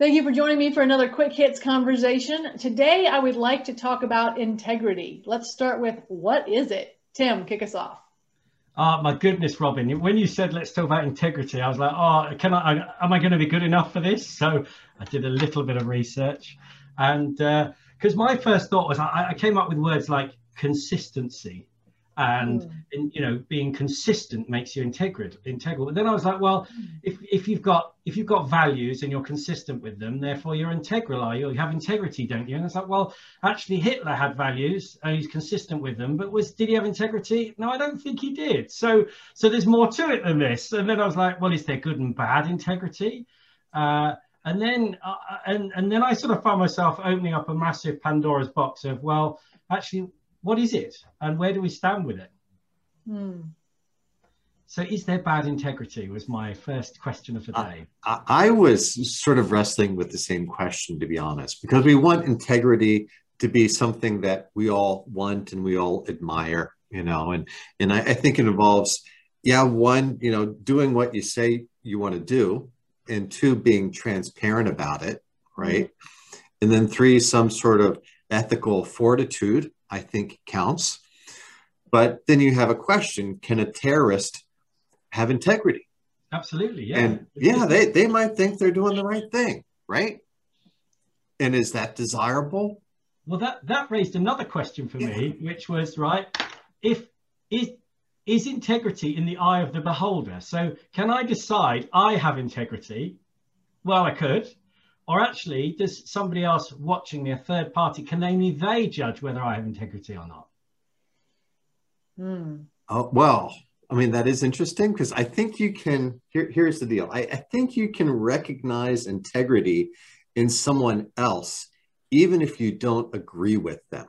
Thank you for joining me for another quick hits conversation. Today, I would like to talk about integrity. Let's start with what is it? Tim, kick us off. Oh my goodness, Robyn! When you said let's talk about integrity, I was like, oh, can I? Am I going to be good enough for this? So I did a little bit of research, and because uh, my first thought was, I, I, came up with words like consistency, and mm. in, you know being consistent makes you integral integral. But then i was like well mm. if, if you've got if you've got values and you're consistent with them therefore you're integral are you? You have integrity don't you? And it's like well actually hitler had values and he's consistent with them but was did he have integrity? No i don't think he did. So so there's more to it than this. And then i was like well is there good and bad integrity? Uh, and then uh, and and then i sort of found myself opening up a massive pandora's box of well actually what is it and where do we stand with it? Hmm. So, is there bad integrity? Was my first question of the day. I, I was sort of wrestling with the same question, to be honest, because we want integrity to be something that we all want and we all admire, you know, and and I, I think it involves, yeah, one, you know, doing what you say you want to do, and two, being transparent about it, right, mm-hmm. and then three, some sort of ethical fortitude I think counts. But then you have a question can a terrorist have integrity? Absolutely, yeah. And yeah, they, they might think they're doing the right thing, right? And is that desirable? Well, that, that raised another question for me, which was right, if is is integrity in the eye of the beholder? So can I decide I have integrity? Well, I could. Or actually, does somebody else watching me, a third party, can only they judge whether I have integrity or not? Hmm. Oh, well, I mean, that is interesting because I think you can. Here, here's the deal I, I think you can recognize integrity in someone else, even if you don't agree with them.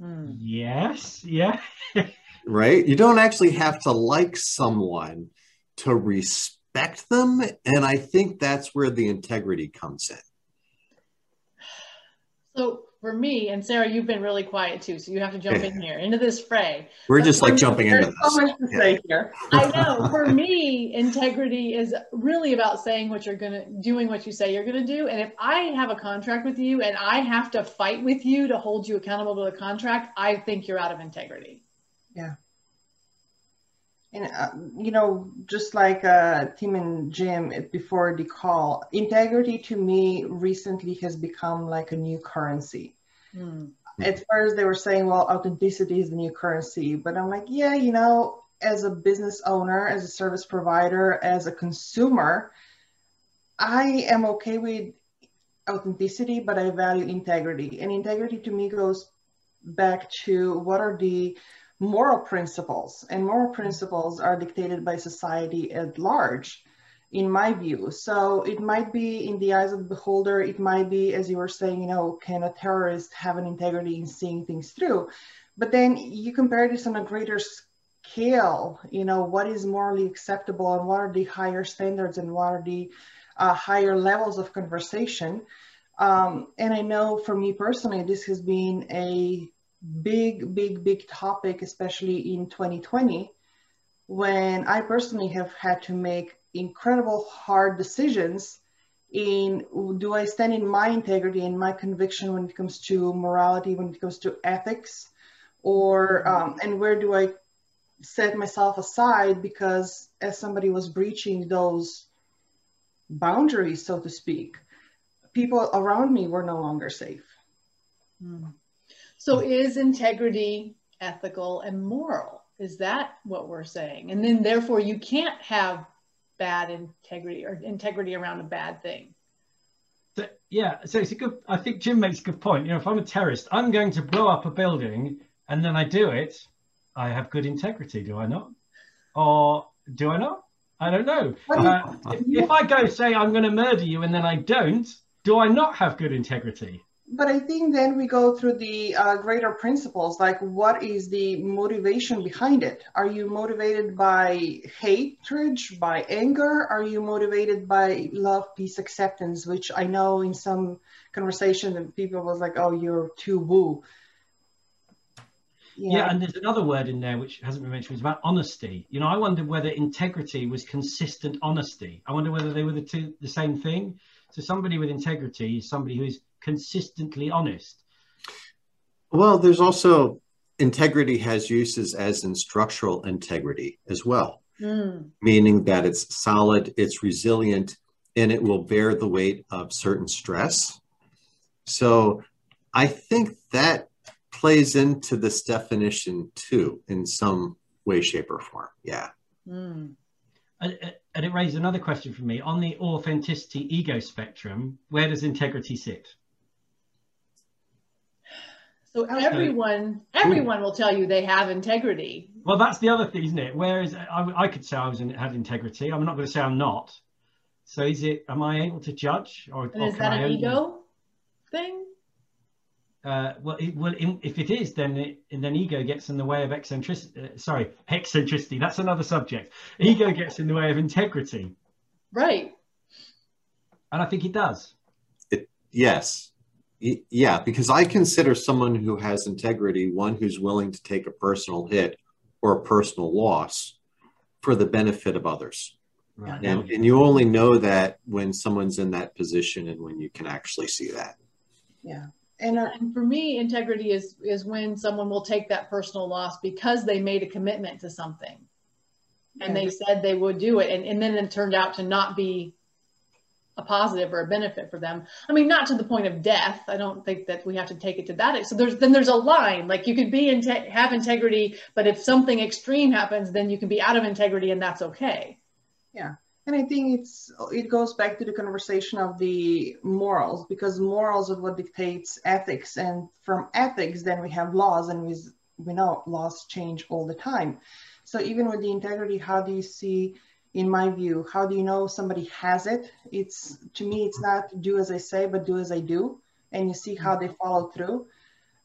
Hmm. Yes, yeah. right? You don't actually have to like someone to respect respect them. And I think that's where the integrity comes in. So for me, and Sara, you've been really quiet too, so you have to jump yeah. in here into this fray. We're but just like jumping into this. So much to yeah. say here. I know. For me, integrity is really about saying what you're gonna, doing what you say you're gonna do. And if I have a contract with you and I have to fight with you to hold you accountable to the contract, I think you're out of integrity. Yeah. And, uh, you know, just like uh, Tim and Jim before the call, integrity to me recently has become like a new currency. Mm. At first, they were saying, well, authenticity is the new currency. But I'm like, yeah, you know, as a business owner, as a service provider, as a consumer, I am okay with authenticity, but I value integrity. And integrity to me goes back to what are the moral principles, and moral principles are dictated by society at large, in my view. So it might be in the eyes of the beholder, it might be, as you were saying, you know, can a terrorist have an integrity in seeing things through? But then you compare this on a greater scale, you know, what is morally acceptable and what are the higher standards and what are the uh, higher levels of conversation. Um, and I know for me personally, this has been a big, big, big topic, especially in 2020, when I personally have had to make incredible hard decisions in do I stand in my integrity and my conviction when it comes to morality, when it comes to ethics, or um, and where do I set myself aside because as somebody was breaching those boundaries, so to speak, people around me were no longer safe. Mm. So is integrity ethical and moral? Is that what we're saying? And then therefore you can't have bad integrity or integrity around a bad thing. So, yeah, so it's a good. I think Jim makes a good point. You know, if I'm a terrorist, I'm going to blow up a building, and then I do it. I have good integrity, do I not? Or do I not? I don't know. Uh, if, if I go say I'm going to murder you and then I don't, do I not have good integrity? But I think then we go through the uh, greater principles, like what is the motivation behind it? Are you motivated by hatred, by anger? Are you motivated by love, peace, acceptance? Which I know in some conversation, people was like, "Oh, you're too woo." Yeah. yeah. and there's another word in there which hasn't been mentioned. It's about honesty. You know, I wondered whether integrity was consistent honesty. I wonder whether they were the two the same thing. So somebody with integrity is somebody who is consistently honest. Well, there's also integrity has uses as in structural integrity as well, mm. meaning that it's solid, it's resilient, and it will bear the weight of certain stress. So I think that plays into this definition too in some way, shape, or form. Yeah. Mm. And, it raised another question for me on the authenticity ego spectrum. Where does integrity sit? So everyone, everyone will tell you they have integrity. Well, that's the other thing, isn't it? Whereas I, I could say I was in, had integrity. I'm not going to say I'm not. So is it? Am I able to judge, or, or is that an ego thing? Uh, well, it, well, in, if it is, then it, then ego gets in the way of eccentricity. Uh, sorry, eccentricity. That's another subject. Ego gets in the way of integrity. Right. And I think it does. It, yes. Yeah, because I consider someone who has integrity one who's willing to take a personal hit or a personal loss for the benefit of others. Right. And, and you only know that when someone's in that position and when you can actually see that. Yeah. And, uh, and for me, integrity is is when someone will take that personal loss because they made a commitment to something, and they said they would do it, and, and then it turned out to not be a positive or a benefit for them. I mean, not to the point of death. I don't think that we have to take it to that. So there's then there's a line. Like you could be in te- have integrity, but if something extreme happens, then you can be out of integrity, and that's okay. Yeah, and I think it's it goes back to the conversation of the morals because morals are what dictates ethics, and from ethics, then we have laws, and we we know laws change all the time. So even with the integrity, how do you see? in my view how do you know somebody has it it's to me it's not do as i say but do as i do and you see how they follow through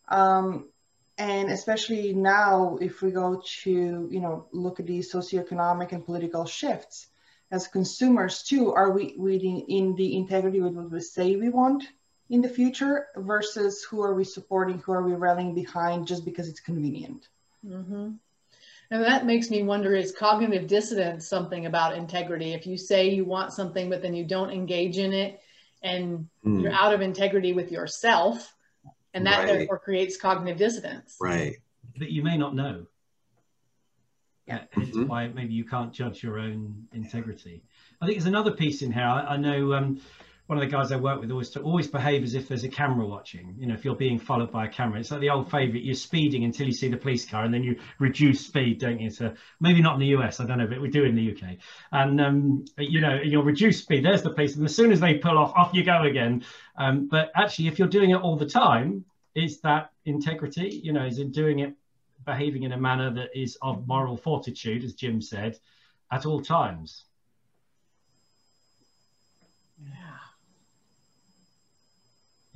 um, and especially now if we go to you know look at the socioeconomic and political shifts as consumers too are we reading in the integrity with what we say we want in the future versus who are we supporting who are we rallying behind just because it's convenient mm-hmm. And that makes me wonder is cognitive dissonance something about integrity? If you say you want something, but then you don't engage in it and mm. you're out of integrity with yourself, and that right. therefore creates cognitive dissonance. Right. That you may not know. Yeah. Mm-hmm. why maybe you can't judge your own integrity. I think there's another piece in here. I, I know um, one of the guys I work with always to always behave as if there's a camera watching. You know, if you're being followed by a camera, it's like the old favorite. You're speeding until you see the police car, and then you reduce speed, don't you? So maybe not in the US, I don't know, but we do in the UK. And um, you know, you'll reduce speed. There's the police, and as soon as they pull off, off you go again. Um, but actually, if you're doing it all the time, is that integrity? You know, is it doing it, behaving in a manner that is of moral fortitude, as Jim said, at all times?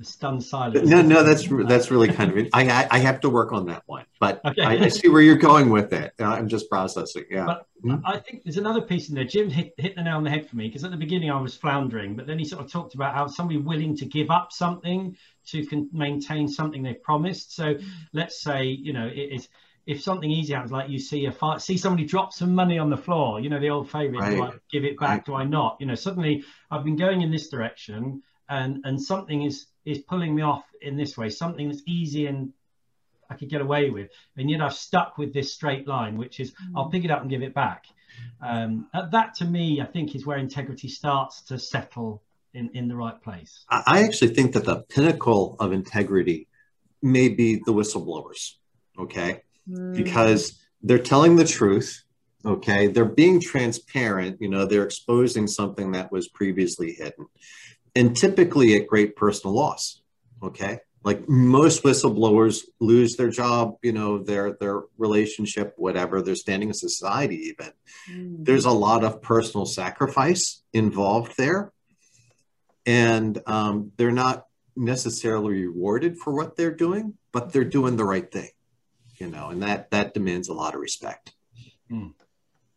Stunned silence. No, no, that's that's really kind of. I I, I have to work on that one, but okay. I, I, see where you're going with it. I'm just processing. Yeah. But mm-hmm. I think there's another piece in there. Jim hit, hit the nail on the head for me because at the beginning I was floundering, but then he sort of talked about how somebody willing to give up something to can maintain something they've promised. So let's say you know it is if something easy happens, like you see a fight, see somebody drop some money on the floor, you know, the old favorite, right. do I give it back? Right. Do I not? You know, suddenly I've been going in this direction and, and something is is pulling me off in this way, something that's easy and I could get away with. And yet I've stuck with this straight line, which is mm. I'll pick it up and give it back. Um, that to me, I think, is where integrity starts to settle in, in the right place. I actually think that the pinnacle of integrity may be the whistleblowers, okay? Mm. Because they're telling the truth, okay? They're being transparent, you know, they're exposing something that was previously hidden and typically at great personal loss. Okay. Like most whistleblowers lose their job, you know, their their relationship, whatever, their standing in society, even. Mm. There's a lot of personal sacrifice involved there. And um, they're not necessarily rewarded for what they're doing, but they're doing the right thing, you know, and that that demands a lot of respect. Mm.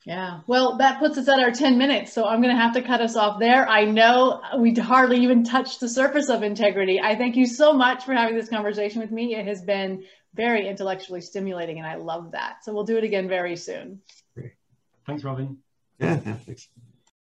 Yeah, well, that puts us at our 10 minutes. So I'm going to have to cut us off there. I know we hardly even touched the surface of integrity. I thank you so much for having this conversation with me. It has been very intellectually stimulating, and I love that. So we'll do it again very soon. Thanks, Robyn. Yeah, yeah thanks.